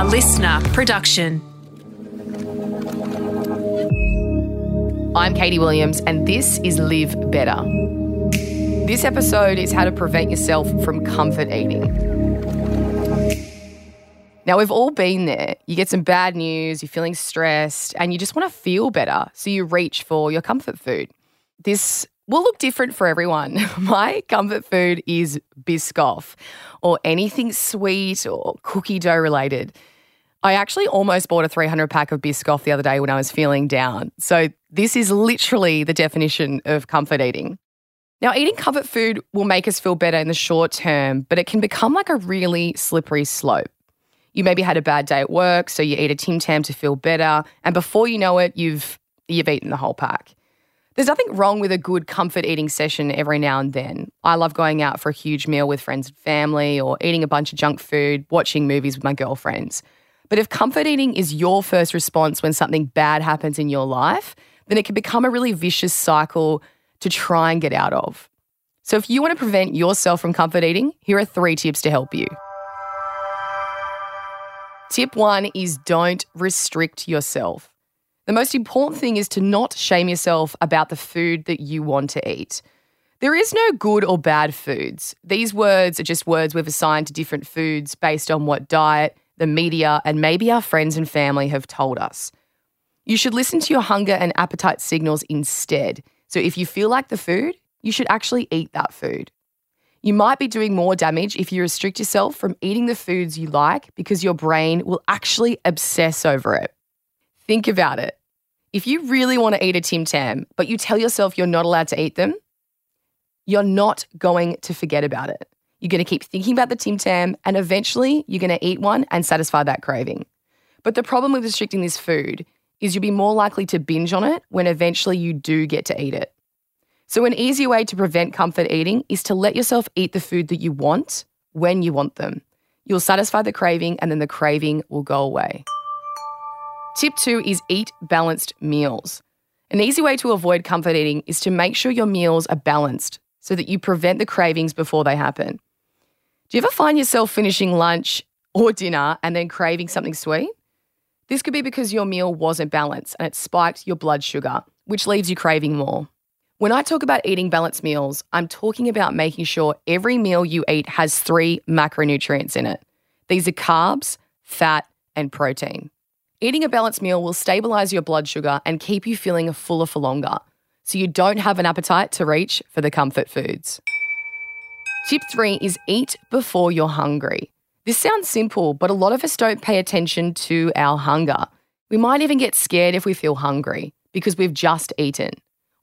a LiSTNR production. I'm Katie Williams, and this is Live Better. This episode is how to prevent yourself from comfort eating. Now, we've all been there. You get some bad news, you're feeling stressed, and you just want to feel better. So you reach for your comfort food. This will look different for everyone. My comfort food is Biscoff or anything sweet or cookie dough related. I actually almost bought a 300 pack of Biscoff the other day when I was feeling down. So, this is literally the definition of comfort eating. Now, eating comfort food will make us feel better in the short term, but it can become like a really slippery slope. You maybe had a bad day at work, so you eat a Tim Tam to feel better, and before you know it, you've you've eaten the whole pack. There's nothing wrong with a good comfort eating session every now and then. I love going out for a huge meal with friends and family or eating a bunch of junk food, watching movies with my girlfriends. But if comfort eating is your first response when something bad happens in your life, then it can become a really vicious cycle to try and get out of. So if you want to prevent yourself from comfort eating, here are three tips to help you. Tip one is don't restrict yourself. The most important thing is to not shame yourself about the food that you want to eat. There is no good or bad foods. These words are just words we've assigned to different foods based on what diet, the media, and maybe our friends and family have told us. You should listen to your hunger and appetite signals instead. So if you feel like the food, you should actually eat that food. You might be doing more damage if you restrict yourself from eating the foods you like because your brain will actually obsess over it. Think about it. If you really want to eat a Tim Tam, but you tell yourself you're not allowed to eat them, you're not going to forget about it. You're going to keep thinking about the Tim Tam, and eventually you're going to eat one and satisfy that craving. But the problem with restricting this food is you'll be more likely to binge on it when eventually you do get to eat it. So, an easy way to prevent comfort eating is to let yourself eat the food that you want when you want them. You'll satisfy the craving, and then the craving will go away. Tip two is eat balanced meals. An easy way to avoid comfort eating is to make sure your meals are balanced so that you prevent the cravings before they happen. Do you ever find yourself finishing lunch or dinner and then craving something sweet? This could be because your meal wasn't balanced and it spiked your blood sugar, which leaves you craving more. When I talk about eating balanced meals, I'm talking about making sure every meal you eat has three macronutrients in it. These are carbs, fat, and protein. Eating a balanced meal will stabilize your blood sugar and keep you feeling fuller for longer, so you don't have an appetite to reach for the comfort foods. Tip three is eat before you're hungry. This sounds simple, but a lot of us don't pay attention to our hunger. We might even get scared if we feel hungry because we've just eaten,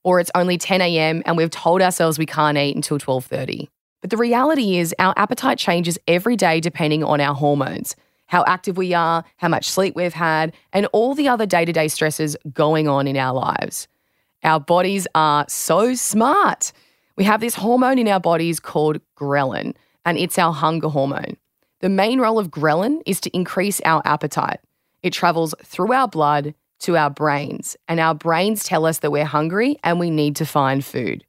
or it's only 10 a.m. and we've told ourselves we can't eat until 12:30. But the reality is our appetite changes every day depending on our hormones how active we are, how much sleep we've had, and all the other day to day stresses going on in our lives. Our bodies are so smart. We have this hormone in our bodies called ghrelin, and it's our hunger hormone. The main role of ghrelin is to increase our appetite. It travels through our blood to our brains, and our brains tell us that we're hungry and we need to find food.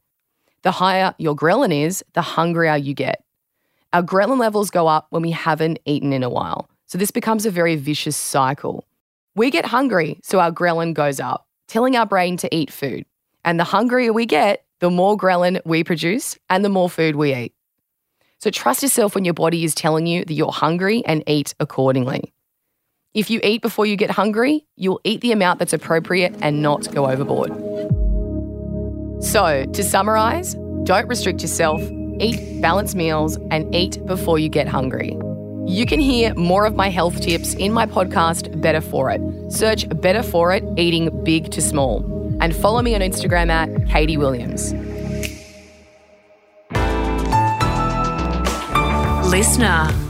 The higher your ghrelin is, the hungrier you get. Our ghrelin levels go up when we haven't eaten in a while. So this becomes a very vicious cycle. We get hungry, so our ghrelin goes up, telling our brain to eat food. And the hungrier we get, the more ghrelin we produce and the more food we eat. So trust yourself when your body is telling you that you're hungry and eat accordingly. If you eat before you get hungry, you'll eat the amount that's appropriate and not go overboard. So, to summarize, don't restrict yourself, eat balanced meals, and eat before you get hungry. You can hear more of my health tips in my podcast, Better For It. Search Better For It, eating big to small. And follow me on Instagram at Katie Williams. LiSTNR.